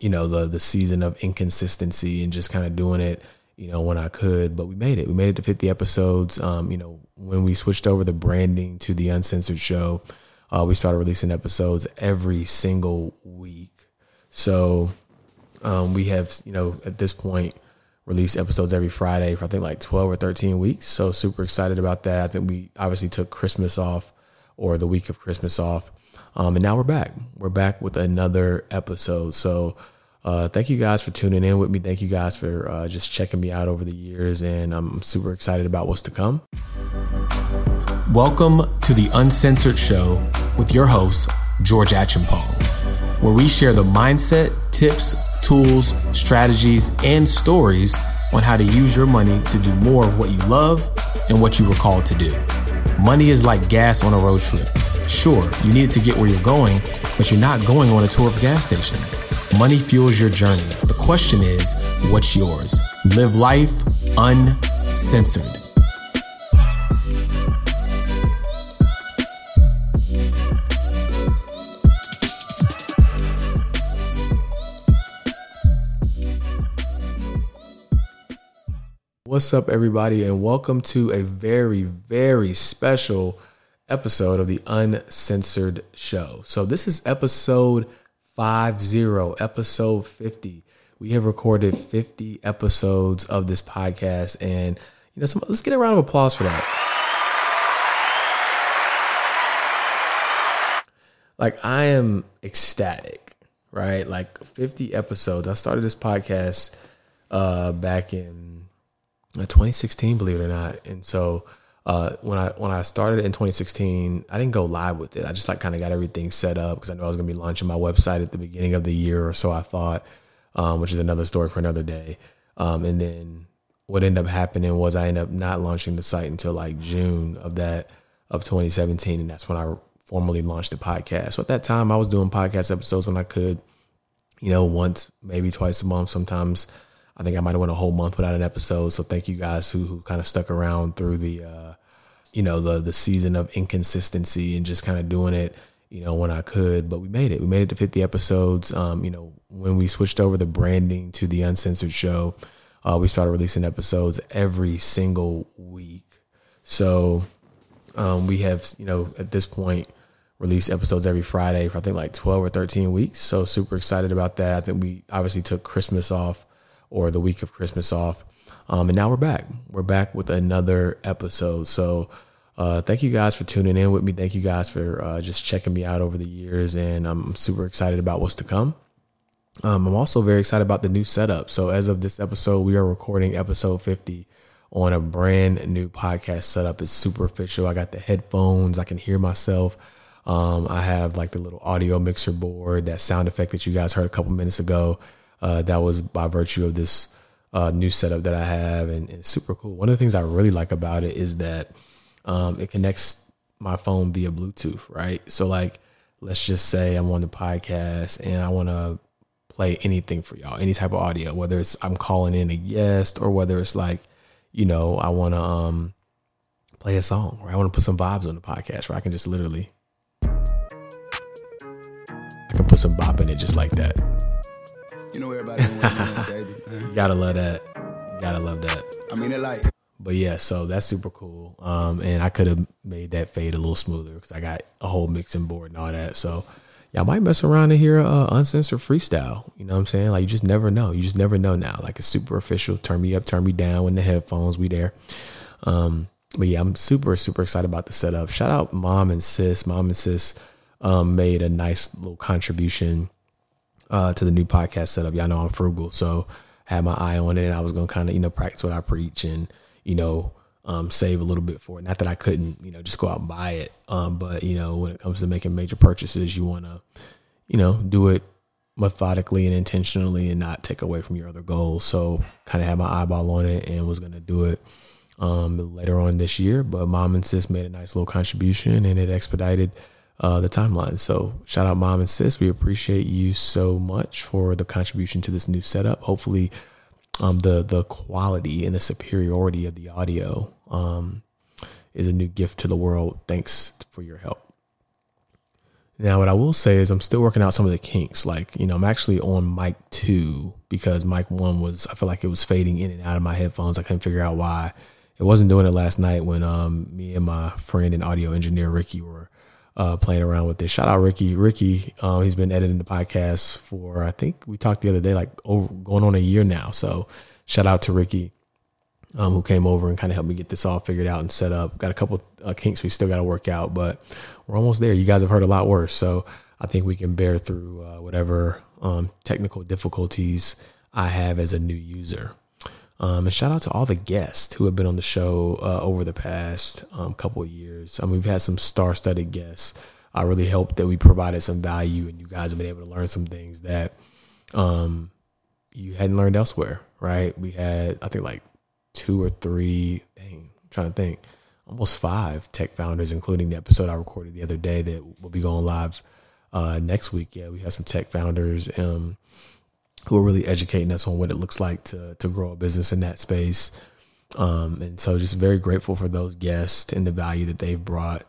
you know, the the season of inconsistency and just kind of doing it, you know, when I could. But we made it. We made it to 50 episodes. Um, you know, when we switched over the branding to the Uncensored Show, uh, we started releasing episodes every single week. So um, we have, you know, at this point, released episodes every Friday for I think like 12 or 13 weeks. So super excited about that. I think we obviously took Christmas off or the week of Christmas off. Um, and now we're back. We're back with another episode. So uh, thank you guys for tuning in with me. Thank you guys for uh, just checking me out over the years. And I'm super excited about what's to come. Welcome to the Uncensored Show with your host, George Acheampong, where we share the mindset, tips, tools, strategies, and stories on how to use your money to do more of what you love and what you were called to do. Money is like gas on a road trip. Sure, you need it to get where you're going, but you're not going on a tour of gas stations. Money fuels your journey. The question is, what's yours? Live life uncensored. What's up, everybody, and welcome to a very, very special episode of the Uncensored Show. So, this is episode 50, episode 50. We have recorded 50 episodes of this podcast, and you know, some, let's get a round of applause for that. Like, I am ecstatic, right? Like, 50 episodes. I started this podcast uh, back in 2016, believe it or not. And so uh, when I when I started in 2016, I didn't go live with it. I just like kind of got everything set up because I knew I was going to be launching my website at the beginning of the year or so. I thought, um, which is another story for another day. Um, and then what ended up happening was I ended up not launching the site until like June of that of 2017, and that's when I formally launched the podcast. So at that time, I was doing podcast episodes when I could, you know, once maybe twice a month, sometimes I think I might have went a whole month without an episode. So thank you guys who who kind of stuck around through the uh, you know the the season of inconsistency and just kind of doing it you know when I could. But we made it. We made it to 50 episodes. Um, you know when we switched over the branding to the Uncensored Show, uh, we started releasing episodes every single week. So um, we have you know at this point released episodes every Friday for I think like 12 or 13 weeks. So super excited about that. I think we obviously took Christmas off or the week of Christmas off. Um, and now we're back. We're back with another episode. So uh, thank you guys for tuning in with me. Thank you guys for uh, just checking me out over the years. And I'm super excited about what's to come. Um, I'm also very excited about the new setup. So as of this episode, we are recording episode 50 on a brand new podcast setup. It's super official. I got the headphones. I can hear myself. Um, I have like the little audio mixer board, that sound effect that you guys heard a couple minutes ago. Uh, that was by virtue of this uh, new setup that I have, and, and, it's super cool. One of the things I really like about it is that um, it connects my phone via Bluetooth, right? So, like, let's just say I'm on the podcast and I want to play anything for y'all, any type of audio, whether it's I'm calling in a guest or whether it's like, you know, I want to um, play a song or I want to put some vibes on the podcast where I can just literally, I can put some bop in it just like that. You know everybody baby. you gotta love that. You gotta love that. I mean, it like. But yeah, so that's super cool. Um, and I could have made that fade a little smoother because I got a whole mixing board and all that. So I might mess around and hear a uncensored freestyle. You know what I'm saying? Like you just never know. You just never know now. Like it's super official. Turn me up, turn me down when the headphones. We there. Um, but yeah, I'm super super excited about the setup. Shout out mom and sis. Mom and sis um, made a nice little contribution uh, to the new podcast setup. Y'all know I'm frugal, so I had my eye on it, and I was gonna kind of you know practice what I preach and you know um, save a little bit for it. Not that I couldn't you know just go out and buy it, um, but you know when it comes to making major purchases, you want to you know do it methodically and intentionally and not take away from your other goals. So kind of had my eyeball on it and was gonna do it um, later on this year. But mom and sis made a nice little contribution and it expedited uh, the timeline. So shout out mom and sis. We appreciate you so much for the contribution to this new setup. Hopefully, um, the the quality and the superiority of the audio um, is a new gift to the world. Thanks for your help. Now, what I will say is I'm still working out some of the kinks. Like, you know, I'm actually on mic two because mic one was, I feel like it was fading in and out of my headphones. I couldn't figure out why. It wasn't doing it last night when um, me and my friend and audio engineer, Ricky, were uh, playing around with this. Shout out Ricky. Ricky, um, he's been editing the podcast for, I think we talked the other day, like over going on a year now. So shout out to Ricky. Um, who came over and kind of helped me get this all figured out and set up. Got a couple uh, kinks we still got to work out, but we're almost there. You guys have heard a lot worse, so I think we can bear through uh, whatever um, technical difficulties I have as a new user. Um, and shout out to all the guests who have been on the show uh, over the past um, couple of years. I mean, we've had some star-studded guests. I really hope that we provided some value, and you guys have been able to learn some things that um, you hadn't learned elsewhere. Right? We had, I think, like two or three. Dang, I'm trying to think. Almost five tech founders, including the episode I recorded the other day that will be going live uh, next week. Yeah, we have some tech founders um, who are really educating us on what it looks like to to grow a business in that space. Um, and so, just very grateful for those guests and the value that they've brought.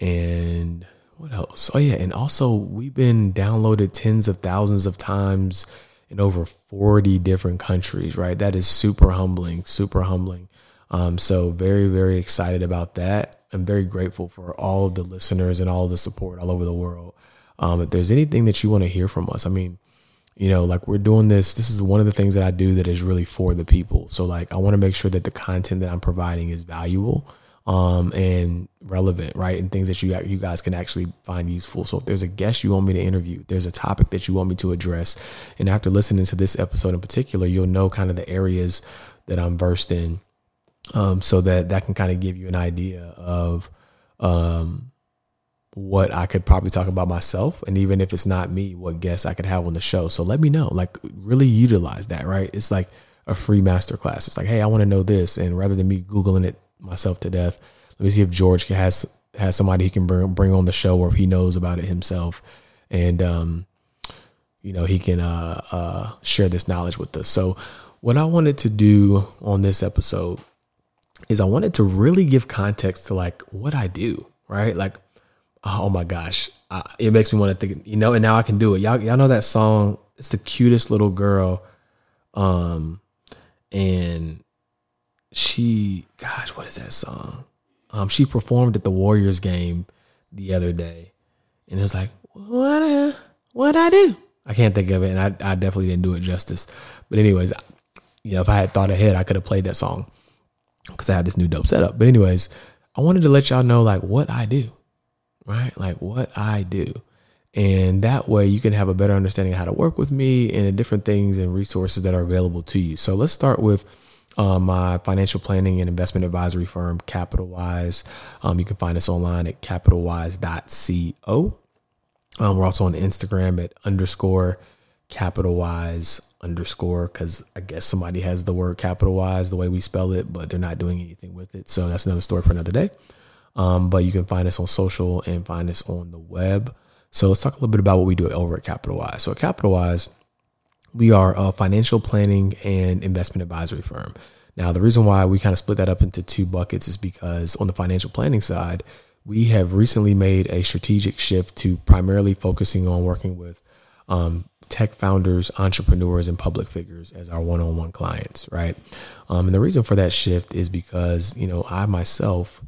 And what else? Oh yeah, and also we've been downloaded tens of thousands of times in over 40 different countries, right? That is super humbling, super humbling. Um, so very, very excited about that. I'm very grateful for all of the listeners and all of the support all over the world. Um, if there's anything that you want to hear from us, I mean, you know, like we're doing this. This is one of the things that I do that is really for the people. So like, I want to make sure that the content that I'm providing is valuable um, and relevant, right? And things that you you guys can actually find useful. So if there's a guest you want me to interview, there's a topic that you want me to address, and after listening to this episode in particular, you'll know kind of the areas that I'm versed in, um, so that that can kind of give you an idea of um, what I could probably talk about myself, and even if it's not me, what guests I could have on the show. So let me know, like really utilize that, right? It's like a free masterclass. It's like, hey, I want to know this, and rather than me googling it myself to death. Let me see if George has has somebody he can bring bring on the show, or if he knows about it himself, and um, you know he can uh, uh, share this knowledge with us. So, what I wanted to do on this episode is I wanted to really give context to like what I do, right? Like, oh my gosh, it makes me want to think, you know, and now I can do it. Y'all, y'all know that song? It's the cutest little girl, um, and she, gosh, what is that song? Um, she performed at the Warriors game the other day, and it was like, what, uh, what I do? I can't think of it, and I, I definitely didn't do it justice. But anyways, you know, if I had thought ahead, I could have played that song because I have this new dope setup. But anyways, I wanted to let y'all know like what I do, right? Like what I do. And that way you can have a better understanding of how to work with me and the different things and resources that are available to you. So let's start with um, my financial planning and investment advisory firm, CapitalWise. Um, you can find us online at capitalwise.co. Um, we're also on Instagram at underscore capitalwise underscore because I guess somebody has the word capitalwise the way we spell it, but they're not doing anything with it. So that's another story for another day. Um, but you can find us on social and find us on the web. So let's talk a little bit about what we do over at CapitalWise. So at CapitalWise, we are a financial planning and investment advisory firm. Now, the reason why we kind of split that up into two buckets is because on the financial planning side, we have recently made a strategic shift to primarily focusing on working with um, tech founders, entrepreneurs, and public figures as our one-on-one clients, right? Um, and the reason for that shift is because you know I myself,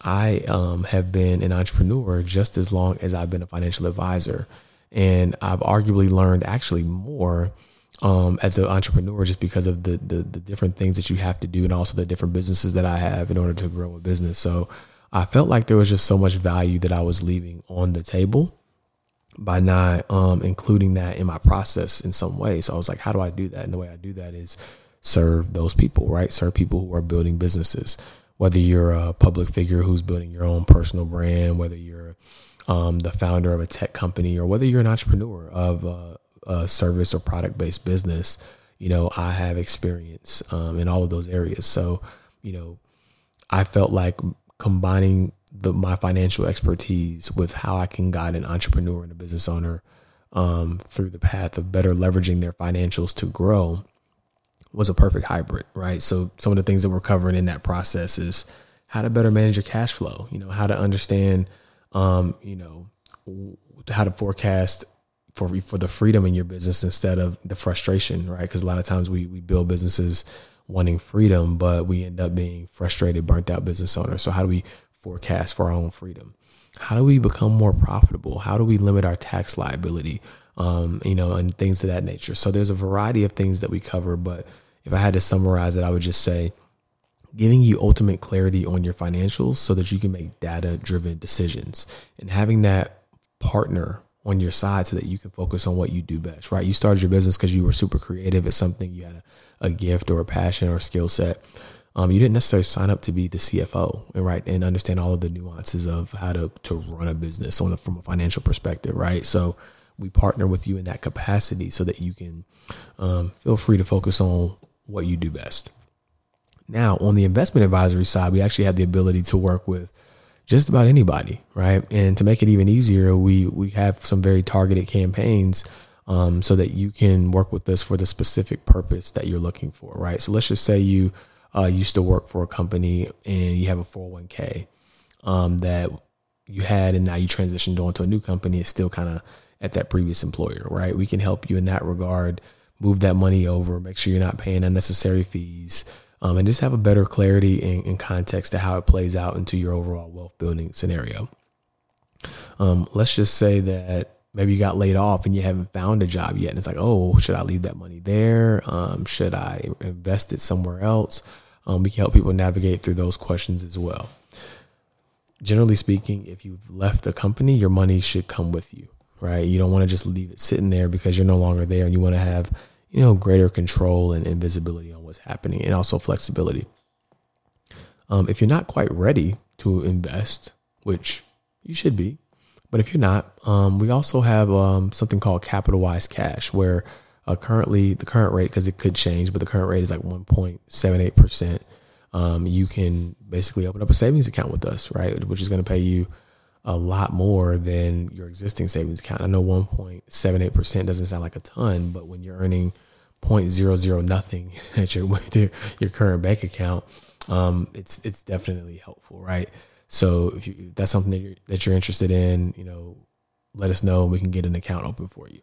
I um, have been an entrepreneur just as long as I've been a financial advisor, and I've arguably learned actually more um, as an entrepreneur just because of the, the, the different things that you have to do and also the different businesses that I have in order to grow a business. So I felt like there was just so much value that I was leaving on the table by not um, including that in my process in some way. So I was like, how do I do that? And the way I do that is serve those people, right? Serve people who are building businesses. Whether you're a public figure who's building your own personal brand, whether you're um, the founder of a tech company, or whether you're an entrepreneur of uh, a service or product based business, you know, I have experience um, in all of those areas. So, you know, I felt like combining the my financial expertise with how I can guide an entrepreneur and a business owner um, through the path of better leveraging their financials to grow was a perfect hybrid, right? So some of the things that we're covering in that process is how to better manage your cash flow, you know, how to understand, um, you know, how to forecast for for the freedom in your business instead of the frustration, right? Because a lot of times we we build businesses wanting freedom, but we end up being frustrated, burnt out business owners. So how do we forecast for our own freedom? How do we become more profitable? How do we limit our tax liability? Um, you know, and things of that nature. So there's a variety of things that we cover, but if I had to summarize it, I would just say giving you ultimate clarity on your financials so that you can make data driven decisions and having that partner on your side so that you can focus on what you do best, right? You started your business because you were super creative at something, you had a, a gift or a passion or skill set. Um, you didn't necessarily sign up to be the CFO, right? And understand all of the nuances of how to, to run a business on a, from a financial perspective, right? So we partner with you in that capacity so that you can um, feel free to focus on what you do best. Now, on the investment advisory side, we actually have the ability to work with just about anybody, right? And to make it even easier, we we have some very targeted campaigns um, so that you can work with us for the specific purpose that you're looking for, right? So let's just say you uh, used to work for a company and you have a 401k um, that you had, and now you transitioned on to a new company. It's still kind of at that previous employer, right? We can help you in that regard. Move that money over. Make sure you're not paying unnecessary fees um, and just have a better clarity and, context to how it plays out into your overall wealth building scenario. Um, let's just say that maybe you got laid off and you haven't found a job yet. And it's like, oh, should I leave that money there? Um, should I invest it somewhere else? Um, we can help people navigate through those questions as well. Generally speaking, if you've left the company, your money should come with you, right? You don't want to just leave it sitting there because you're no longer there and you want to have, you know, greater control and, and visibility on what's happening and also flexibility. Um, if you're not quite ready to invest, which you should be, but if you're not, um, we also have um, something called CapitalWise cash, where uh, currently the current rate, because it could change, but the current rate is like 1.78 percent. Um, you can basically open up a savings account with us, right? Which is going to pay you a lot more than your existing savings account. I know 1.78 percent doesn't sound like a ton, but when you're earning point zero zero nothing at your your current bank account, um, it's it's definitely helpful, right? So if, you, that's something that you're that you're interested in, you know, let us know and we can get an account open for you.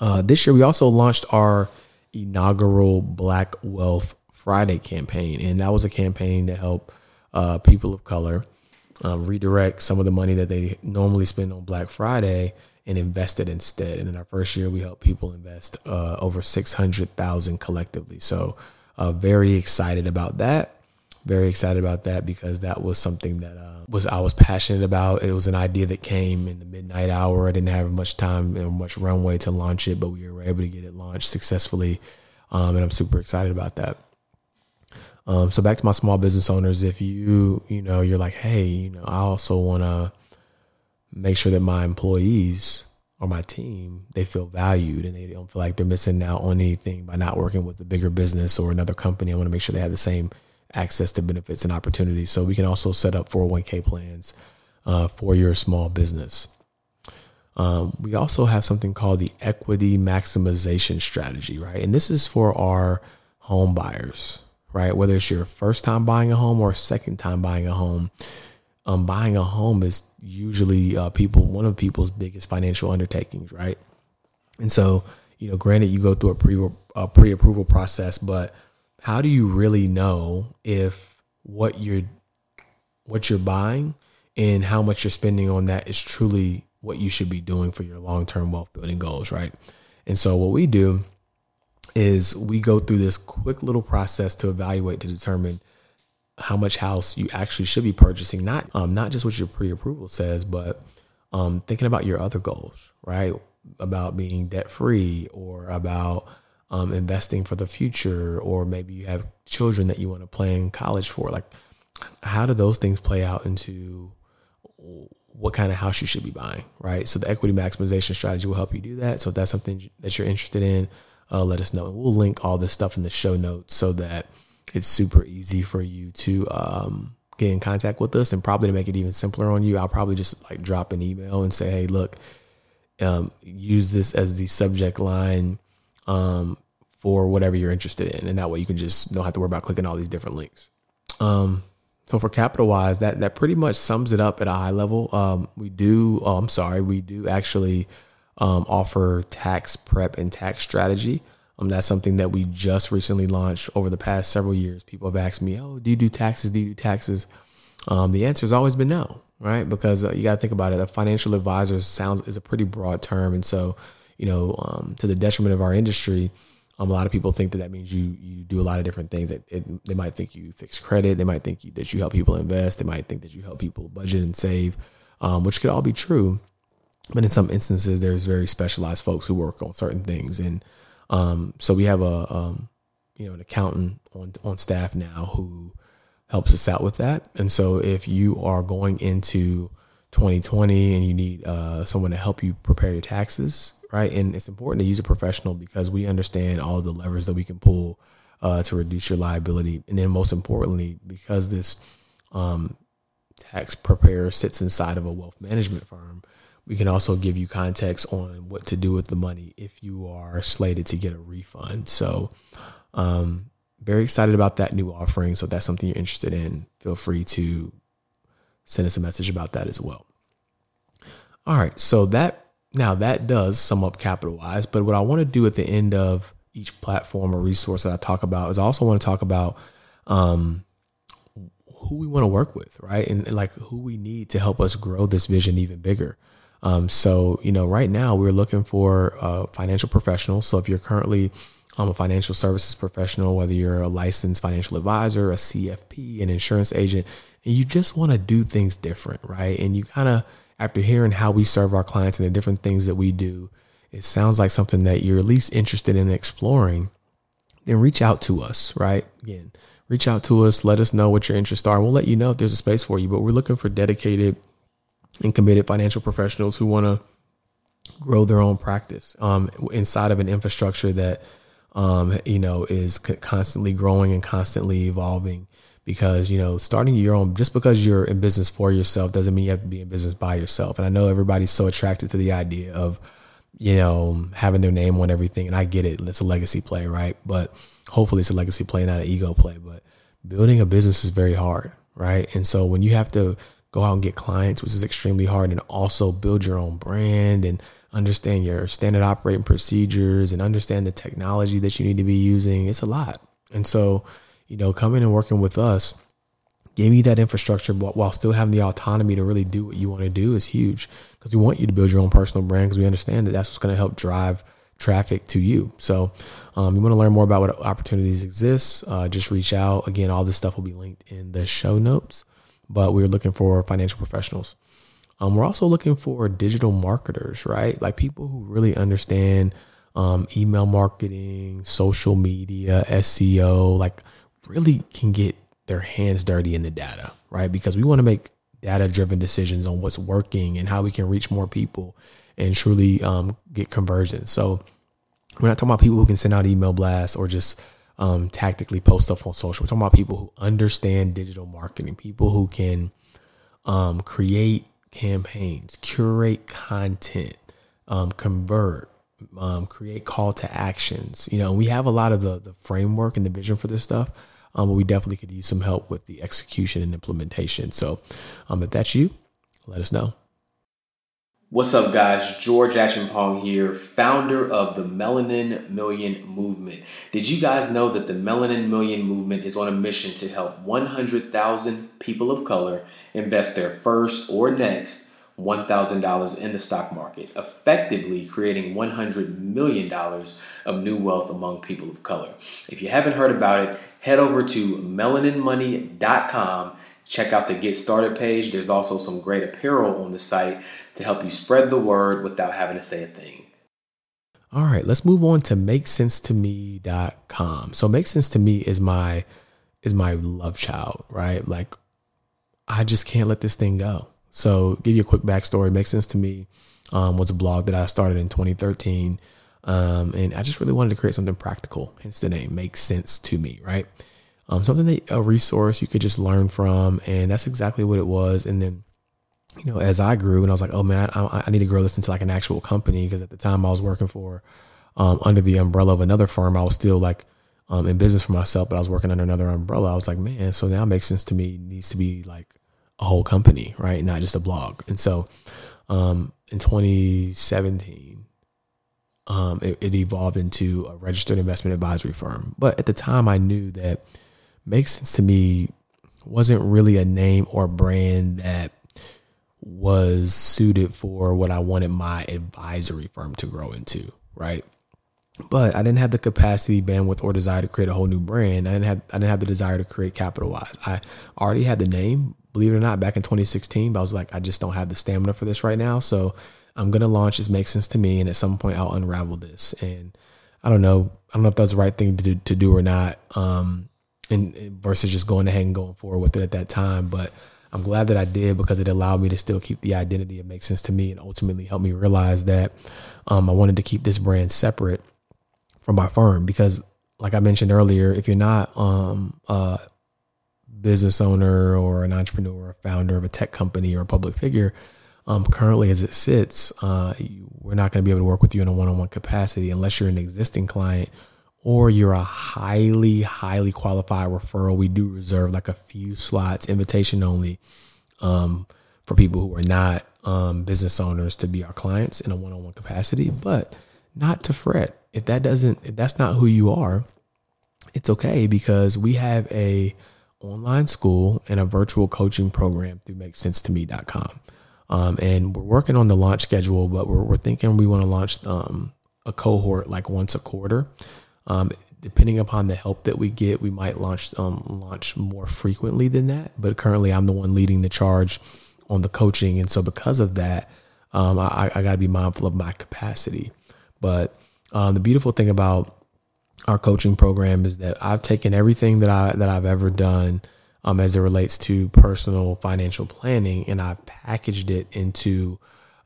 Uh, this year, we also launched our inaugural Black Wealth Friday campaign, and that was a campaign to help uh, people of color um, redirect some of the money that they normally spend on Black Friday and invest it instead. And in our first year, we helped people invest uh, over six hundred thousand collectively. So, uh, very excited about that. Very excited about that because that was something that uh, was I was passionate about. It was an idea that came in the midnight hour. I didn't have much time and much runway to launch it, but we were able to get it launched successfully, um, and I'm super excited about that. Um, so back to my small business owners, if you you know you're like, hey, you know, I also want to make sure that my employees or my team they feel valued and they don't feel like they're missing out on anything by not working with a bigger business or another company. I want to make sure they have the same access to benefits and opportunities. So we can also set up 401k plans uh, for your small business. Um, we also have something called the equity maximization strategy, right? And this is for our home buyers, right? Whether it's your first time buying a home or second time buying a home, um, buying a home is usually uh, people one of people's biggest financial undertakings, right? And so, you know, granted, you go through a pre a pre approval process, but how do you really know if what you're what you're buying and how much you're spending on that is truly what you should be doing for your long term wealth building goals, right? And so, what we do is we go through this quick little process to evaluate to determine how much house you actually should be purchasing. Not um, not just what your pre-approval says, but um, thinking about your other goals, right? About being debt free or about um, investing for the future, or maybe you have children that you want to plan college for. Like, how do those things play out into what kind of house you should be buying, right? So the equity maximization strategy will help you do that. So if that's something that you're interested in, uh, let us know. And we'll link all this stuff in the show notes so that it's super easy for you to um, get in contact with us and probably to make it even simpler on you i'll probably just like drop an email and say hey look um, use this as the subject line um, for whatever you're interested in and that way you can just don't have to worry about clicking all these different links um, so for CapitalWise, that that pretty much sums it up at a high level. Um, we do. Oh, I'm sorry. We do actually um, offer tax prep and tax strategy. Um, that's something that we just recently launched over the past several years. People have asked me, "Oh, do you do taxes? Do you do taxes?" Um, the answer has always been no, right? Because uh, you got to think about it. A financial advisor sounds is a pretty broad term, and so you know, um, to the detriment of our industry, um, a lot of people think that that means you you do a lot of different things. It, it, they might think you fix credit. They might think you, that you help people invest. They might think that you help people budget and save, um, which could all be true. But in some instances, there's very specialized folks who work on certain things, and um, so we have a um, you know an accountant on on staff now who helps us out with that. And so if you are going into 2020 and you need uh, someone to help you prepare your taxes, right? And it's important to use a professional because we understand all the levers that we can pull uh, to reduce your liability. And then most importantly, because this um, tax preparer sits inside of a wealth management firm, we can also give you context on what to do with the money if you are slated to get a refund. So, um, very excited about that new offering. So, if that's something you're interested in, feel free to send us a message about that as well. All right. So, that now that does sum up CapitalWise, but what I want to do at the end of each platform or resource that I talk about is I also want to talk about um, who we want to work with, right? And, and, like who we need to help us grow this vision even bigger. Um, so, you know, right now we're looking for uh, financial professionals. So if you're currently um, a financial services professional, whether you're a licensed financial advisor, a CFP, an insurance agent, and you just want to do things different, right? And you kind of after hearing how we serve our clients and the different things that we do, it sounds like something that you're at least interested in exploring, then reach out to us, right? Again, reach out to us, let us know what your interests are. We'll let you know if there's a space for you, but we're looking for dedicated and committed financial professionals who want to grow their own practice um, inside of an infrastructure that um, you know is constantly growing and constantly evolving because you know starting your own just because you're in business for yourself doesn't mean you have to be in business by yourself. And i know everybody's so attracted to the idea of you know having their name on everything. And i get it. It's a legacy play right? But hopefully it's a legacy play not an ego play. But building a business is very hard right? And so when you have to go out and get clients which is extremely hard and also build your own brand and understand your standard operating procedures and understand the technology that you need to be using it's a lot. And so you know, coming and working with us, giving you that infrastructure while still having the autonomy to really do what you want to do is huge because we want you to build your own personal brand because we understand that that's what's going to help drive traffic to you. So, um, you want to learn more about what opportunities exist, uh, just reach out. Again, all this stuff will be linked in the show notes, but we're looking for financial professionals. Um, we're also looking for digital marketers, right? Like people who really understand um, email marketing, social media, SEO, like really can get their hands dirty in the data, right? Because we want to make data driven decisions on what's working and how we can reach more people and truly um, get conversions. So we're not talking about people who can send out email blasts or just um, tactically post stuff on social. We're talking about people who understand digital marketing, people who can um, create campaigns, curate content, um, convert, um, create call to actions. You know, we have a lot of the the framework and the vision for this stuff um, but we definitely could use some help with the execution and implementation. So, um, if that's you, let us know. What's up, guys? George Acheampong here, founder of the Melanin Million Movement. Did you guys know that the Melanin Million Movement is on a mission to help 100,000 people of color invest their first or next $1,000 in the stock market, effectively creating $100 million of new wealth among people of color. If you haven't heard about it, head over to melaninmoney.com. Check out the Get Started page. There's also some great apparel on the site to help you spread the word without having to say a thing. All right, let's move on to makesense2me.com. So make sense to me is my is my love child, right? Like I just can't let this thing go. So, give you a quick backstory. Makes sense to me. Um, was a blog that I started in 2013, um, and I just really wanted to create something practical. Hence the name. Makes sense to me, right? Um, something that a resource you could just learn from, and that's exactly what it was. And then, you know, as I grew, and I was like, oh man, I, I need to grow this into like an actual company because at the time I was working for um, under the umbrella of another firm. I was still like um, in business for myself, but I was working under another umbrella. I was like, man, so now it makes sense to me. It needs to be like a whole company, right? Not just a blog. And so um, in 2017, um, it, it, evolved into a registered investment advisory firm. But at the time, I knew that makes sense to me wasn't really a name or brand that was suited for what I wanted my advisory firm to grow into, right? But I didn't have the capacity, bandwidth, or desire to create a whole new brand. I didn't have I didn't have the desire to create capital wise. I already had the name, believe it or not, back in 2016. But I was like, I just don't have the stamina for this right now. So I'm gonna launch. This makes sense to me, and at some point I'll unravel this. And I don't know. I don't know if that's the right thing to do, to do or not. Um, and, versus just going ahead and going forward with it at that time, but I'm glad that I did because it allowed me to still keep the identity. It makes sense to me and ultimately helped me realize that um, I wanted to keep this brand separate from my firm because, like I mentioned earlier, if you're not um, a business owner or an entrepreneur, or founder of a tech company or a public figure, um, currently as it sits, uh, we're not going to be able to work with you in a one-on-one capacity unless you're an existing client or you're a highly, highly qualified referral, we do reserve like a few slots, invitation only, um, for people who are not um, business owners to be our clients in a one-on-one capacity. But not to fret if that doesn't, if that's not who you are, it's okay because we have a online school and a virtual coaching program through MakeSenseToMe.com. Um, and we're working on the launch schedule, but we're, we're thinking we want to launch um, a cohort like once a quarter. Um, depending upon the help that we get, we might launch um, launch more frequently than that. But currently, I'm the one leading the charge on the coaching, and so because of that, um, I, I got to be mindful of my capacity. But um, the beautiful thing about our coaching program is that I've taken everything that I that I've ever done um, as it relates to personal financial planning, and I've packaged it into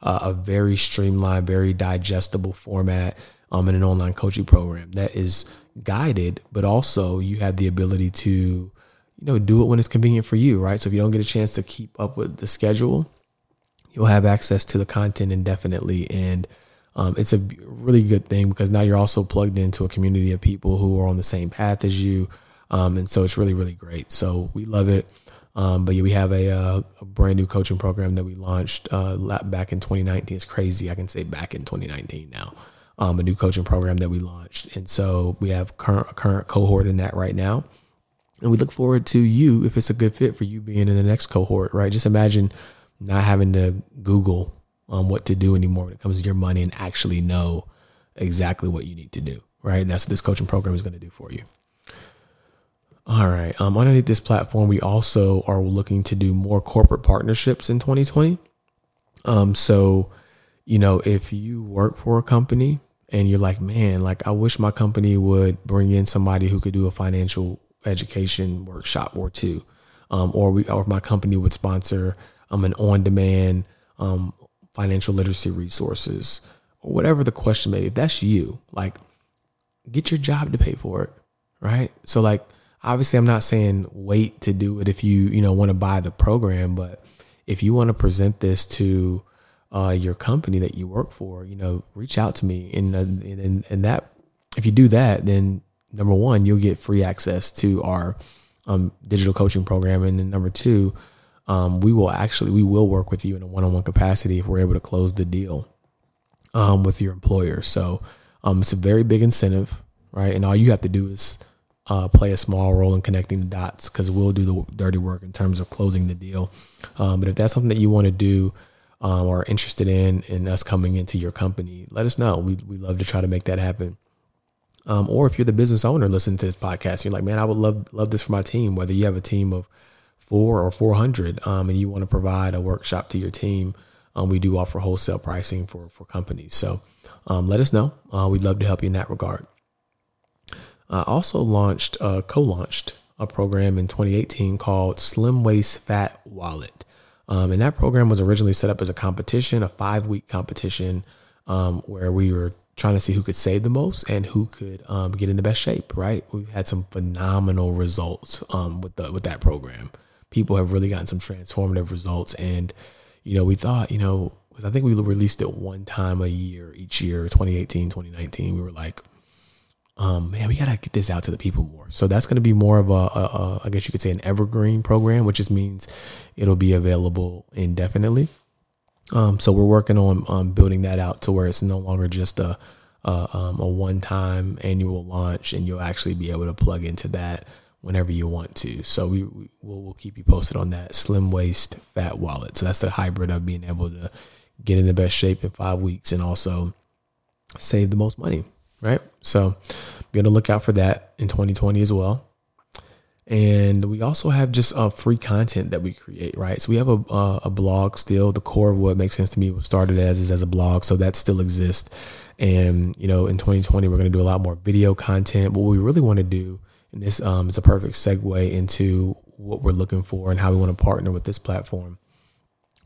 uh, a very streamlined, very digestible format um, in an online coaching program that is guided, but also you have the ability to, you know, do it when it's convenient for you, right? So if you don't get a chance to keep up with the schedule, you'll have access to the content indefinitely. And um, it's a really good thing because now you're also plugged into a community of people who are on the same path as you. Um, and so it's really, really great. So we love it. Um, but yeah, we have a, uh, a, brand new coaching program that we launched uh, back in 2019. It's crazy. I can say back in 2019 now um, a new coaching program that we launched. And so we have current a current cohort in that right now. And we look forward to you if it's a good fit for you being in the next cohort, right? Just imagine not having to Google um, what to do anymore when it comes to your money and actually know exactly what you need to do, right? And that's what this coaching program is going to do for you. All right. Um, underneath this platform, we also are looking to do more corporate partnerships in 2020. Um, so, you know, if you work for a company and you're like, man, like I wish my company would bring in somebody who could do a financial education workshop or two, um, or we, or my company would sponsor um, an on-demand um, financial literacy resources, or whatever the question may be. If that's you, like, get your job to pay for it, right? So, like, obviously, I'm not saying wait to do it if you you know want to buy the program, but if you want to present this to uh, your company that you work for, you know, reach out to me. And, and, and that, if you do that, then number one, you'll get free access to our um, digital coaching program. And then number two, um, we will actually, we will work with you in a one-on-one capacity if we're able to close the deal um, with your employer. So um, it's a very big incentive, right? And all you have to do is uh, play a small role in connecting the dots because we'll do the dirty work in terms of closing the deal. Um, but if that's something that you want to do, um, or interested in in us coming into your company, let us know. We we love to try to make that happen. Um, or if you're the business owner listening to this podcast, you're like, man, I would love love this for my team. Whether you have a team of four or four hundred, um, and you want to provide a workshop to your team, um, we do offer wholesale pricing for for companies. So um, let us know. Uh, we'd love to help you in that regard. I also launched, uh, co-launched a program in 2018 called Slim Waist Fat Wallet. Um, and that program was originally set up as a competition, a five week competition um, where we were trying to see who could save the most and who could um, get in the best shape. Right? We've had some phenomenal results um, with the with that program. People have really gotten some transformative results, and you know, we thought, you know, because I think we released it one time a year each year, 2018, 2019. We were like, um, man, we gotta get this out to the people more. So that's gonna be more of a, a, a I guess you could say an evergreen program, which just means it'll be available indefinitely. Um, so we're working on um, building that out to where it's no longer just a a, um, a one time annual launch, and you'll actually be able to plug into that whenever you want to. So we, we will we'll keep you posted on that slim waist fat wallet. So that's the hybrid of being able to get in the best shape in five weeks and also save the most money, right? So be on the lookout for that in 2020 as well. And we also have just uh, free content that we create, right? So we have a, uh, a blog still. The core of what makes sense to me was started as is as a blog, so that still exists. And you know, in 2020, we're going to do a lot more video content. What we really want to do, and this um, is a perfect segue into what we're looking for and how we want to partner with this platform.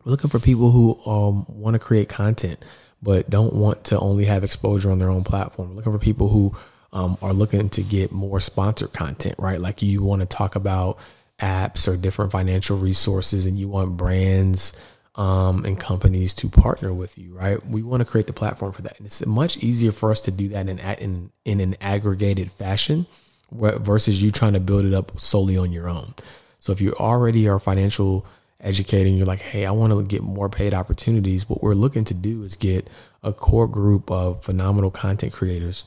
We're looking for people who um, want to create content, but don't want to only have exposure on their own platform. We're looking for people who um, are looking to get more sponsored content, right? Like you want to talk about apps or different financial resources and you want brands um, and companies to partner with you, right? We want to create the platform for that. And it's much easier for us to do that in, in, in an aggregated fashion versus you trying to build it up solely on your own. So if you already are financial educating, you're like, hey, I want to get more paid opportunities, what we're looking to do is get a core group of phenomenal content creators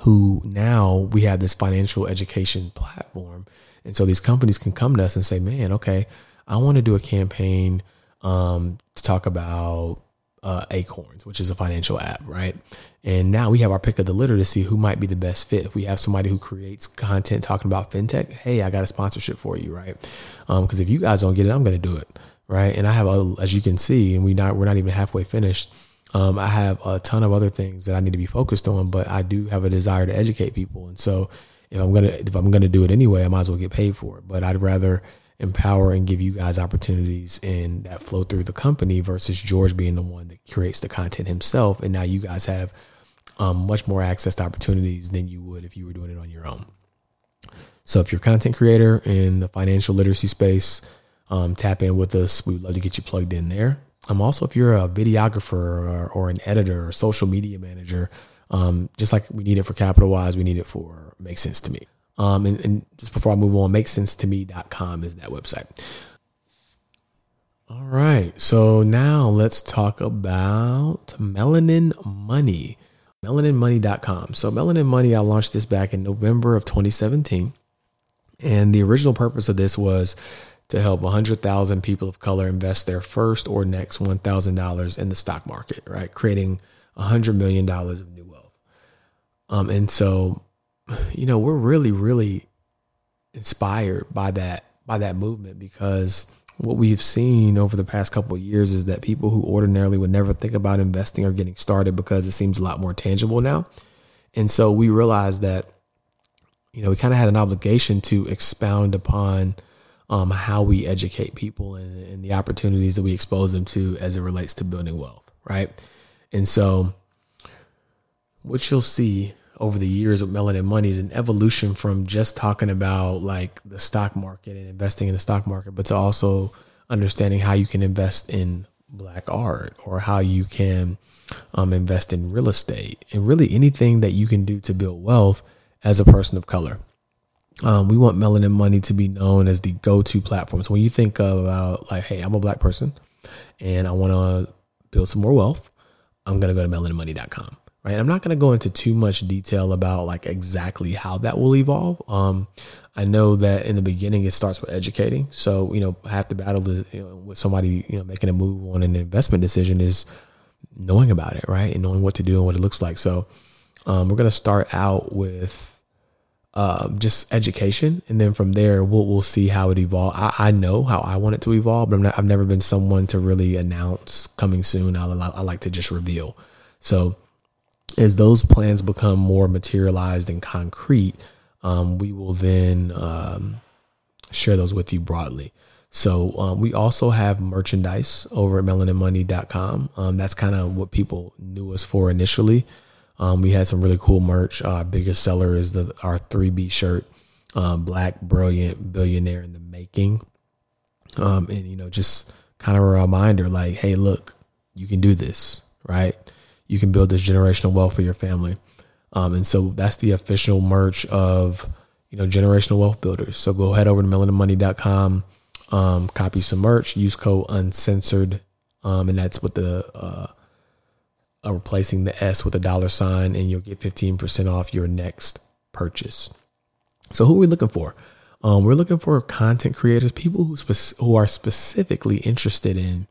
who now we have this financial education platform. And so these companies can come to us and say, man, okay, I want to do a campaign um, to talk about uh, Acorns, which is a financial app, right? And now we have our pick of the litter to see who might be the best fit. If we have somebody who creates content talking about fintech, hey, I got a sponsorship for you, right? Because um, if you guys don't get it, I'm going to do it, right? And I have, a, as you can see, and we not we're not even halfway finished. Um, I have a ton of other things that I need to be focused on, but I do have a desire to educate people. And so if I'm gonna if I'm gonna do it anyway, I might as well get paid for it. But I'd rather empower and give you guys opportunities and that flow through the company versus George being the one that creates the content himself. And now you guys have um, much more access to opportunities than you would if you were doing it on your own. So if you're a content creator in the financial literacy space, um, tap in with us. We'd love to get you plugged in there. Um, also, if you're a videographer or, or an editor or social media manager, um, just like we need it for Capital Wise, we need it for Make Sense to Me. Um, and, and just before I move on, makesense2me.com is that website. All right. So now let's talk about Melanin Money. MelaninMoney.com. So Melanin Money, I launched this back in November of 2017. And the original purpose of this was to help 100,000 people of color invest their first or next $1,000 in the stock market, right? Creating $100 million of new wealth. Um, and so, you know, we're really, really inspired by that, by that movement because what we've seen over the past couple of years is that people who ordinarily would never think about investing or getting started because it seems a lot more tangible now. And so we realized that, you know, we kind of had an obligation to expound upon um, how we educate people and, and, the opportunities that we expose them to as it relates to building wealth, right? And so, what you'll see over the years with Melanin Money is an evolution from just talking about like the stock market and investing in the stock market, but to also understanding how you can invest in black art or how you can um, invest in real estate and really anything that you can do to build wealth as a person of color. Um, we want Melanin Money to be known as the go-to platform. So when you think about like, hey, I'm a black person and I want to build some more wealth, I'm gonna go to melaninmoney.com. Right. I'm not gonna go into too much detail about like exactly how that will evolve. Um, I know that in the beginning it starts with educating. So you know, half the battle is you know, with somebody you know making a move on an investment decision is knowing about it, right, and knowing what to do and what it looks like. So um, we're gonna start out with um, just education, and then from there we'll we'll see how it evolves. I, I know how I want it to evolve, but not, I've never been someone to really announce coming soon. I, I like to just reveal. So as those plans become more materialized and concrete, um, we will then um, share those with you broadly. So um, we also have merchandise over at melaninmoney.com. Um, that's kind of what people knew us for initially. Um, we had some really cool merch. Our biggest seller is the our 3B shirt, um, Black Brilliant Billionaire in the Making. Um, and you know, just kind of a reminder, like, hey, look, you can do this, right? You can build this generational wealth for your family. Um, and so that's the official merch of you know generational wealth builders. So go head over to melaninmoney.com, um, copy some merch, use code uncensored, um, and that's with the uh, uh, replacing the S with a dollar sign, and you'll get fifteen percent off your next purchase. So who are we looking for? Um, we're looking for content creators, people who spec- who are specifically interested in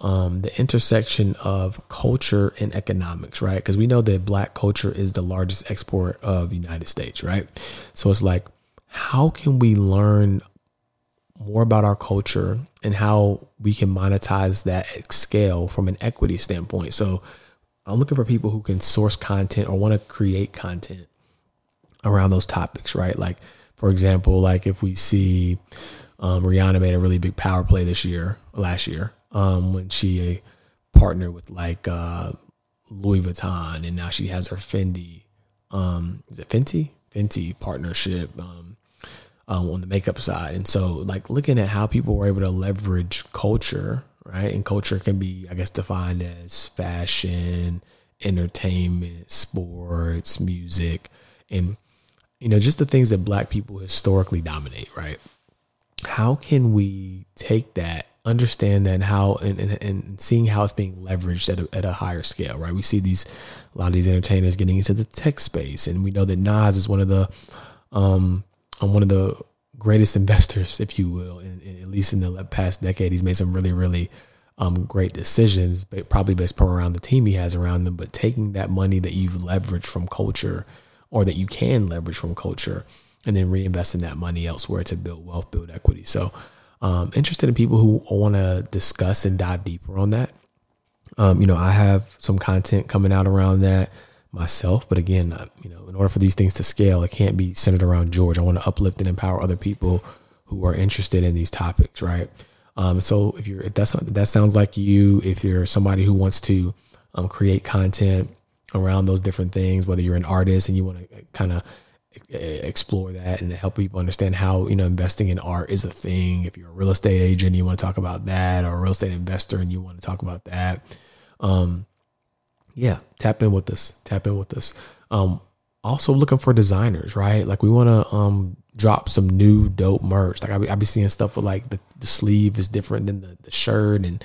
um, the intersection of culture and economics, right? Because we know that Black culture is the largest export of United States, right? So it's like, how can we learn more about our culture and how we can monetize that at scale from an equity standpoint? So I'm looking for people who can source content or want to create content around those topics, right? Like for example, like if we see um, Rihanna made a really big power play this year, last year, um, when she partnered with like uh, Louis Vuitton, and now she has her Fendi, um, is it Fenty? Fenty partnership um, um, on the makeup side, and so like looking at how people were able to leverage culture, right? And culture can be, I guess, defined as fashion, entertainment, sports, music, and you know, just the things that black people historically dominate, right? How can we take that, understand that, how and, and, and seeing how it's being leveraged at a, at a higher scale, right? We see these a lot of these entertainers getting into the tech space, and we know that Nas is one of the um one of the greatest investors, if you will, in, in, at least in the past decade. He's made some really, really um, great decisions, but probably based around the team he has around them. But taking that money that you've leveraged from culture or that you can leverage from culture and then reinvesting that money elsewhere to build wealth, build equity. So, um, interested in people who want to discuss and dive deeper on that. Um, you know, I have some content coming out around that myself, but again, you know, in order for these things to scale, it can't be centered around George. I want to uplift and empower other people who are interested in these topics, right? Um, so if you're if that's that sounds like you, if you're somebody who wants to um, create content around those different things, whether you're an artist and you want to kind of explore that and help people understand how you know investing in art is a thing if you're a real estate agent you want to talk about that or a real estate investor and you want to talk about that um yeah tap in with us tap in with us um also looking for designers right like we want to um drop some new dope merch. Like I be, be seeing stuff with like the, the sleeve is different than the, the shirt, and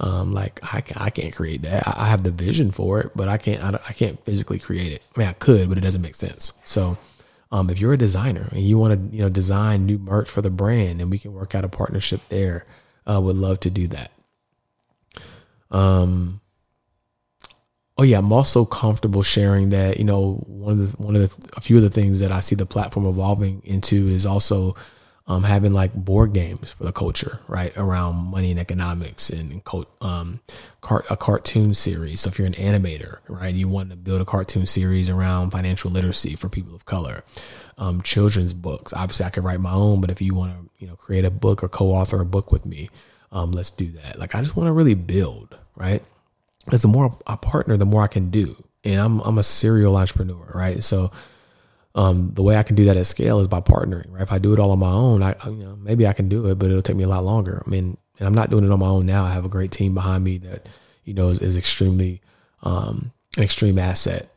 um, like I can, I can't create that. I, I have the vision for it, but I can't I, I, can't physically create it. I mean, I could, but it doesn't make sense. So, um, if you're a designer and you want to you know design new merch for the brand, and we can work out a partnership there, uh, would love to do that. Um, oh yeah, I'm also comfortable sharing that. You know, one of the one of the a few of the things that I see the platform evolving into is also um, having like board games for the culture, right? Around money and economics and um, cart, a cartoon series. So if you're an animator, right, you want to build a cartoon series around financial literacy for people of color. Um, children's books. Obviously, I could write my own, but if you want to, you know, create a book or co-author a book with me, um, let's do that. Like I just want to really build, right? Because the more I partner, the more I can do. And I'm I'm a serial entrepreneur, right? So um, the way I can do that at scale is by partnering, right? If I do it all on my own, I you know maybe I can do it, but it'll take me a lot longer. I mean, and I'm not doing it on my own now. I have a great team behind me that you know is, is extremely um, an extreme asset,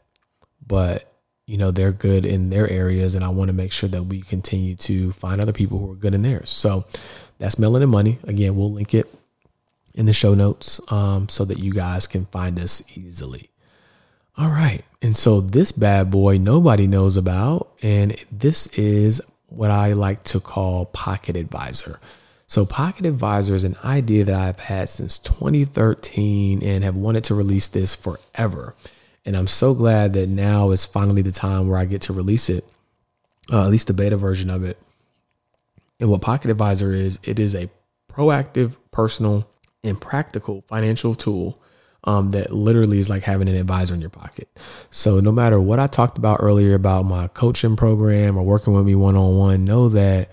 but you know they're good in their areas, and I want to make sure that we continue to find other people who are good in theirs. So that's Melanin Money. Again, we'll link it in the show notes um, so that you guys can find us easily. All right. And so this bad boy nobody knows about, and this is what I like to call Pocket Advisor. So, Pocket Advisor is an idea that I've had since 2013 and have wanted to release this forever. And I'm so glad that now is finally the time where I get to release it, uh, at least the beta version of it. And what Pocket Advisor is, it is a proactive, personal, and practical financial tool um, that literally is like having an advisor in your pocket. So no matter what I talked about earlier about my coaching program or working with me one on one, know that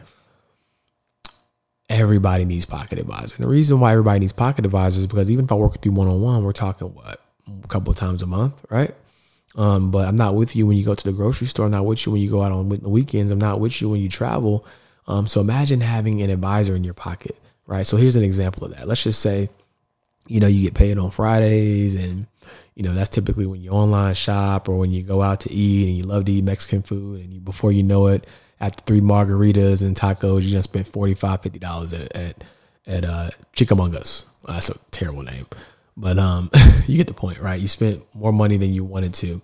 everybody needs pocket advisor. And the reason why everybody needs pocket advisors is because even if I work with you one on one, we're talking what a couple of times a month, right? Um, but I'm not with you when you go to the grocery store. I'm not with you when you go out on the weekends. I'm not with you when you travel. Um, so imagine having an advisor in your pocket right? So here's an example of that. Let's just say, you know, you get paid on Fridays and you know, that's typically when you online shop or when you go out to eat and you love to eat Mexican food and you, before you know it, after three margaritas and tacos, you just spent 45 $50 at, at, at uh, Chicamongas. That's a terrible name. But um, you get the point, right? You spent more money than you wanted to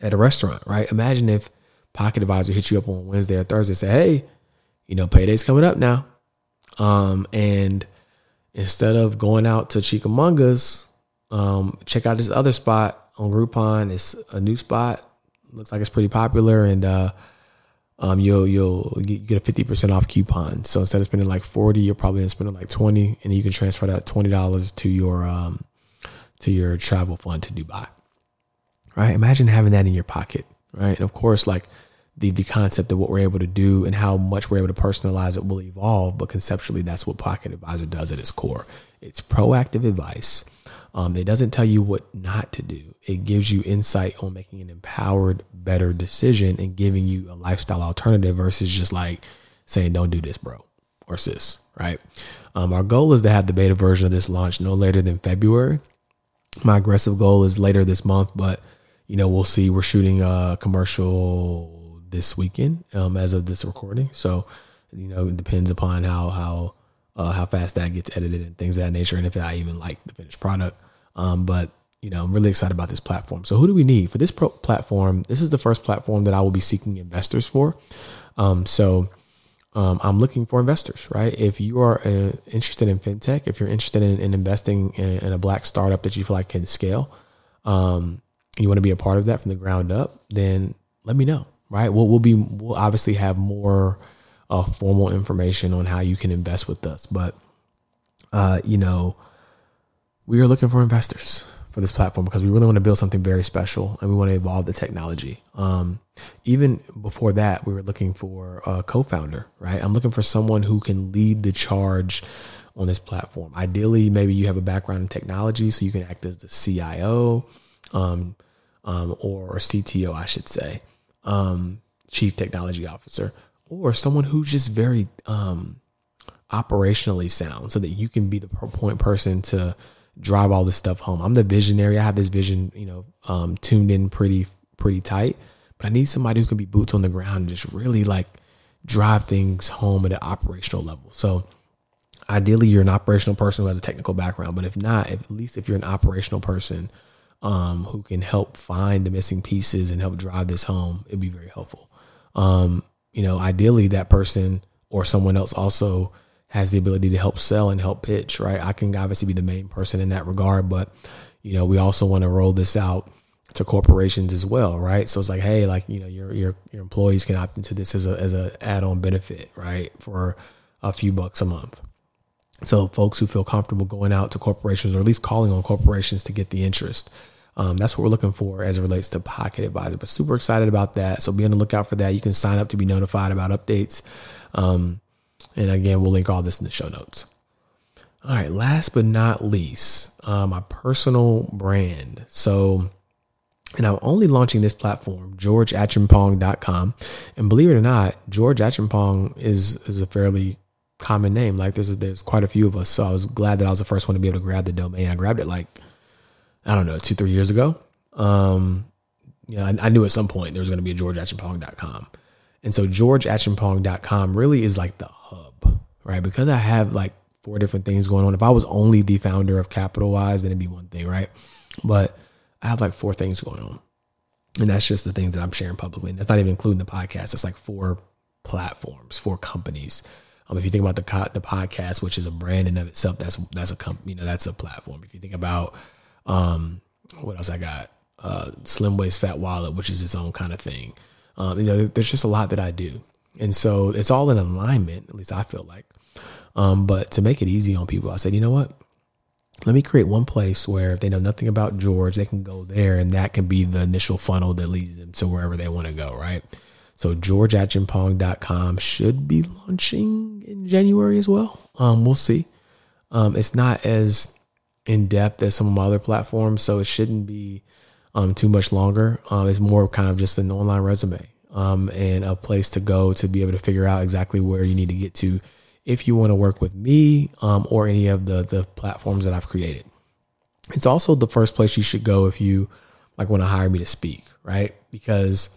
at a restaurant, right? Imagine if Pocket Advisor hit you up on Wednesday or Thursday, say, "Hey, you know, payday's coming up now," um, and instead of going out to Chicamongas, um, check out this other spot on Groupon. It's a new spot. Looks like it's pretty popular, and uh, um, you'll you'll get a fifty percent off coupon. So instead of spending like forty, you're probably spending like twenty, and you can transfer that twenty dollars to your um, to your travel fund to Dubai. Right? Imagine having that in your pocket. Right? And of course, like the the concept of what we're able to do and how much we're able to personalize it will evolve. But conceptually, that's what Pocket Advisor does at its core. It's proactive advice. Um, it doesn't tell you what not to do. It gives you insight on making an empowered, better decision and giving you a lifestyle alternative versus just like saying, "Don't do this, bro," or "sis." Right. Um, our goal is to have the beta version of this launch no later than February. My aggressive goal is later this month, but you know we'll see. We're shooting a commercial this weekend um, as of this recording. So, you know, it depends upon how how uh, how fast that gets edited and things of that nature, and if I even like the finished product. Um, but you know, I'm really excited about this platform. So, who do we need for this pro- platform? This is the first platform that I will be seeking investors for. Um, so, um, I'm looking for investors, right? If you are uh, interested in fintech, if you're interested in, in investing in, in, a black startup that you feel like can scale, um, you want to be a part of that from the ground up, then let me know right? We'll, we'll be, we'll obviously have more uh, formal information on how you can invest with us. But, uh, you know, we are looking for investors for this platform because we really want to build something very special and we want to evolve the technology. Um, even before that, we were looking for a co-founder, right? I'm looking for someone who can lead the charge on this platform. Ideally, maybe you have a background in technology, so you can act as the CIO um, um, or CTO, I should say um, chief technology officer or someone who's just very um, operationally sound so that you can be the point person to drive all this stuff home. I'm the visionary. I have this vision, you know, um, tuned in pretty, pretty tight, but I need somebody who can be boots on the ground and just really like drive things home at an operational level. So ideally you're an operational person who has a technical background, but if not, if, at least if you're an operational person um, who can help find the missing pieces and help drive this home, it'd be very helpful. Um, you know, ideally, that person or someone else also has the ability to help sell and help pitch, right? I can obviously be the main person in that regard, but you know, we also want to roll this out to corporations as well, right? So it's like, hey, like you know, your your your employees can opt into this as a as a add on benefit, right, for a few bucks a month. So folks who feel comfortable going out to corporations or at least calling on corporations to get the interest. Um, that's what we're looking for as it relates to Pocket Advisor. But super excited about that. So be on the lookout for that. You can sign up to be notified about updates. Um, and again, we'll link all this in the show notes. All right, last but not least, uh, my personal brand. So, and I'm only launching this platform, georgeacheampong.com. And believe it or not, George Acheampong is is a fairly common name. Like there's there's quite a few of us. So I was glad that I was the first one to be able to grab the domain. I grabbed it like I don't know, two, three years ago. Um, you know, I, I knew at some point there was going to be a georgeacheampong.com. And so georgeacheampong.com really is like the hub, right? Because I have like four different things going on. If I was only the founder of CapitalWise, then it'd be one thing, right? But I have like four things going on. And that's just the things that I'm sharing publicly. And that's not even including the podcast. It's like four platforms, four companies. Um, if you think about the the podcast, which is a brand in of itself, that's that's a company, you know, that's a platform. If you think about um, what else I got? Uh, Slim Waist Fat Wallet, which is its own kind of thing. Um, you know, there's just a lot that I do, and so it's all in alignment. At least I feel like. Um, but to make it easy on people, I said, you know what? Let me create one place where if they know nothing about George, they can go there, and that can be the initial funnel that leads them to wherever they want to go. Right. So georgeacheampong.com should be launching in January as well. Um, we'll see. Um, it's not as in depth as some of my other platforms, so it shouldn't be um, too much longer. Um, it's more kind of just an online resume um, and a place to go to be able to figure out exactly where you need to get to if you want to work with me um, or any of the the platforms that I've created. it's also the first place you should go if you like want to hire me to speak, right? Because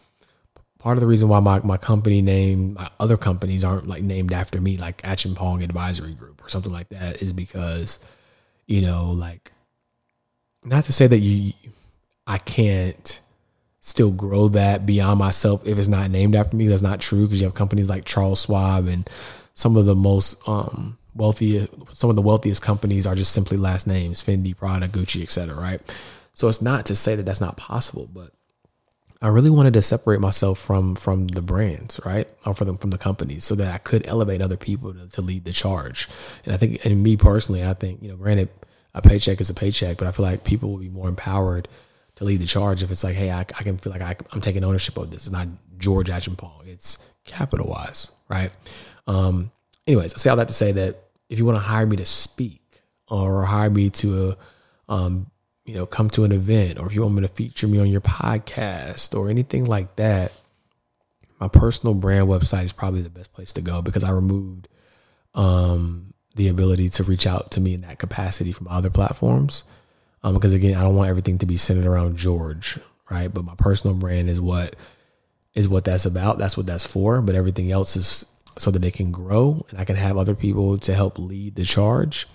part of the reason why my, my company name, my other companies aren't like named after me, like Acheampong Advisory Group or something like that, is because, you know, like, not to say that you, I can't still grow that beyond myself if it's not named after me. That's not true because you have companies like Charles Schwab and some of the most um, wealthiest, some of the wealthiest companies are just simply last names: Fendi, Prada, Gucci, etc. Right. So it's not to say that that's not possible, but I really wanted to separate myself from from the brands, right, or from the from the companies, so that I could elevate other people to, to lead the charge. And I think, and me personally, I think you know, granted, a paycheck is a paycheck, but I feel like people will be more empowered to lead the charge if it's like, hey, I, I can feel like I, am taking ownership of this. It's not George Acheampong. It's CapitalWise, right? Um, anyways, I say all that to say that if you want to hire me to speak or hire me to, um, you know, come to an event, or if you want me to feature me on your podcast or anything like that, my personal brand website is probably the best place to go because I removed um, the ability to reach out to me in that capacity from other platforms. Um, because again, I don't want everything to be centered around George, right? But my personal brand is what is what that's about. That's what that's for. But everything else is so that they can grow and I can have other people to help lead the charge,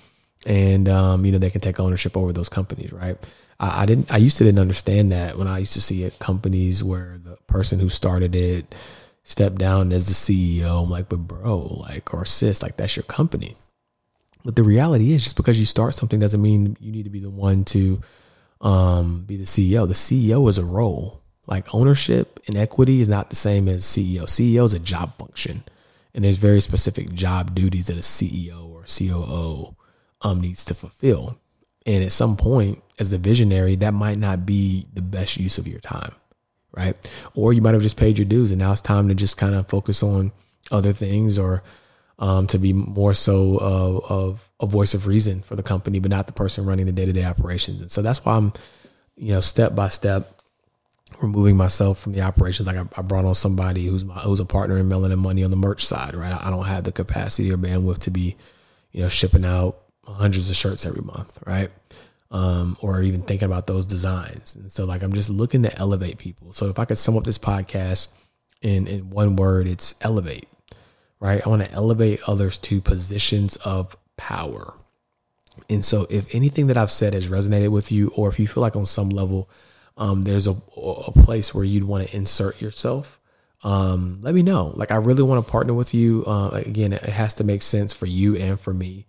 and um, you know they can take ownership over those companies, right? I, I didn't. I used to didn't understand that when I used to see it companies where the person who started it stepped down as the CEO. I'm like, but bro, like or sis, like that's your company but the reality is, just because you start something doesn't mean you need to be the one to um, be the CEO. The CEO is a role. Like ownership and equity is not the same as CEO. CEO is a job function, and there's very specific job duties that a CEO or COO um, needs to fulfill. And at some point, as the visionary, that might not be the best use of your time, right? Or you might have just paid your dues, and now it's time to just kind of focus on other things or um, to be more so of, of, a voice of reason for the company, but not the person running the day to day operations. And so that's why I'm, you know, step by step removing myself from the operations. Like I, I brought on somebody who's my, who's a partner in Melanin Money on the merch side, right? I don't have the capacity or bandwidth to be, you know, shipping out hundreds of shirts every month, right? Um, or even thinking about those designs. And so like I'm just looking to elevate people. So if I could sum up this podcast in in one word, it's elevate right? I want to elevate others to positions of power. And so, if anything that I've said has resonated with you, or if you feel like on some level um, there's a, a place where you'd want to insert yourself, um, let me know. Like, I really want to partner with you. Uh, again, it has to make sense for you and for me.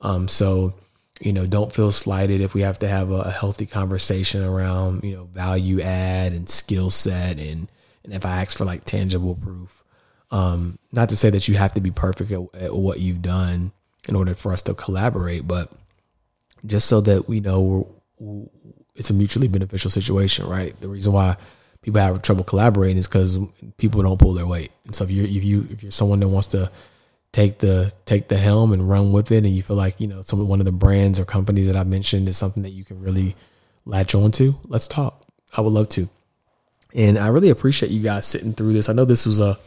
Um, so, you know, don't feel slighted if we have to have a, a healthy conversation around, you know, value add and skill set. And, and if I ask for like tangible proof, um, not to say that you have to be perfect at, at, what you've done in order for us to collaborate, but just so that we know we're, it's a mutually beneficial situation, right? The reason why people have trouble collaborating is because people don't pull their weight. And so if you if you if you're someone that wants to take the take the helm and run with it, and you feel like you know some one of the brands or companies that I mentioned is something that you can really latch on to, let's talk. I would love to. And I really appreciate you guys sitting through this. I know this was a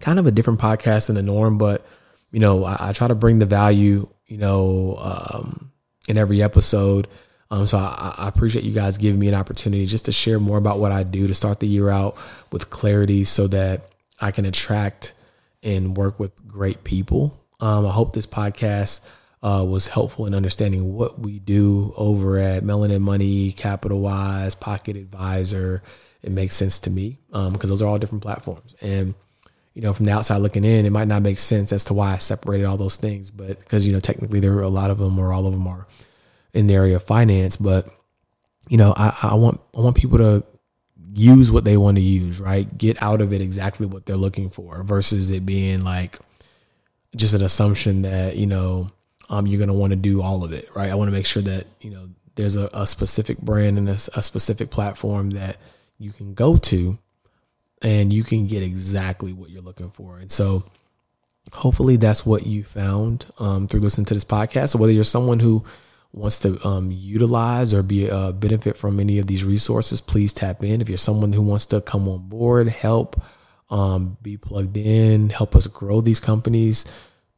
kind of a different podcast than the norm, but you know, I, I try to bring the value, you know, um, in every episode. Um, so I, I, appreciate you guys giving me an opportunity just to share more about what I do to start the year out with clarity so that I can attract and work with great people. Um, I hope this podcast uh, was helpful in understanding what we do over at Melanin Money, CapitalWise, Pocket Advisor. It makes sense to me because um, those are all different platforms. And you know, from the outside looking in, it might not make sense as to why I separated all those things. But because, you know, technically there are a lot of them or all of them are in the area of finance. But, you know, I, I want I want people to use what they want to use, right? Get out of it exactly what they're looking for versus it being like just an assumption that, you know, um, you're gonna want to do all of it, right? I want to make sure that, you know, there's a, a specific brand and a, a specific platform that you can go to and you can get exactly what you're looking for. And so, hopefully, that's what you found um, through listening to this podcast. So, whether you're someone who wants to um, utilize or be a benefit from any of these resources, please tap in. If you're someone who wants to come on board, help, um, be plugged in, help us grow these companies,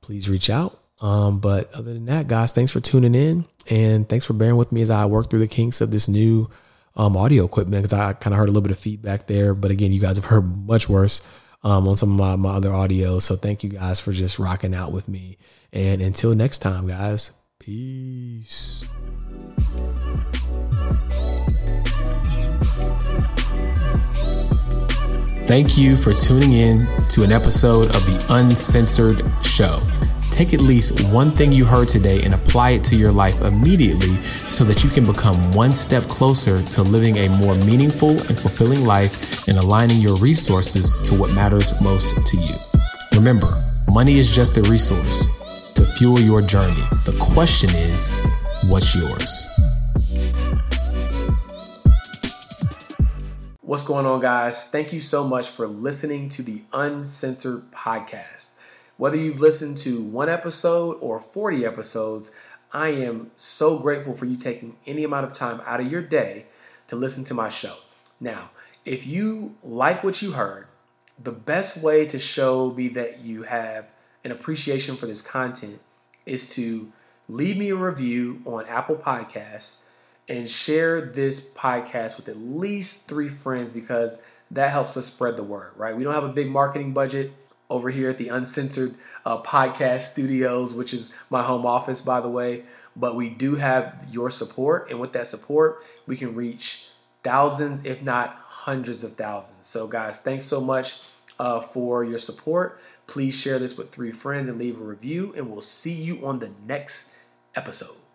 please reach out. Um, but other than that, guys, thanks for tuning in and thanks for bearing with me as I work through the kinks of this new um, audio equipment because I kind of heard a little bit of feedback there. But again, you guys have heard much worse um, on some of my, my other audio. So thank you guys for just rocking out with me. And until next time, guys, peace. Thank you for tuning in to an episode of the Uncensored Show. Take at least one thing you heard today and apply it to your life immediately so that you can become one step closer to living a more meaningful and fulfilling life and aligning your resources to what matters most to you. Remember, money is just a resource fuel your journey. The question is, what's yours? What's going on, guys? Thank you so much for listening to the Uncensored Podcast. Whether you've listened to one episode or 40 episodes, I am so grateful for you taking any amount of time out of your day to listen to my show. Now, if you like what you heard, the best way to show me that you have an appreciation for this content is to leave me a review on Apple Podcasts and share this podcast with at least three friends because that helps us spread the word, right? We don't have a big marketing budget over here at the Uncensored uh, Podcast Studios, which is my home office, by the way. But we do have your support, and with that support, we can reach thousands, if not hundreds of thousands. So, guys, thanks so much uh, for your support. Please share this with three friends and leave a review, and we'll see you on the next episode.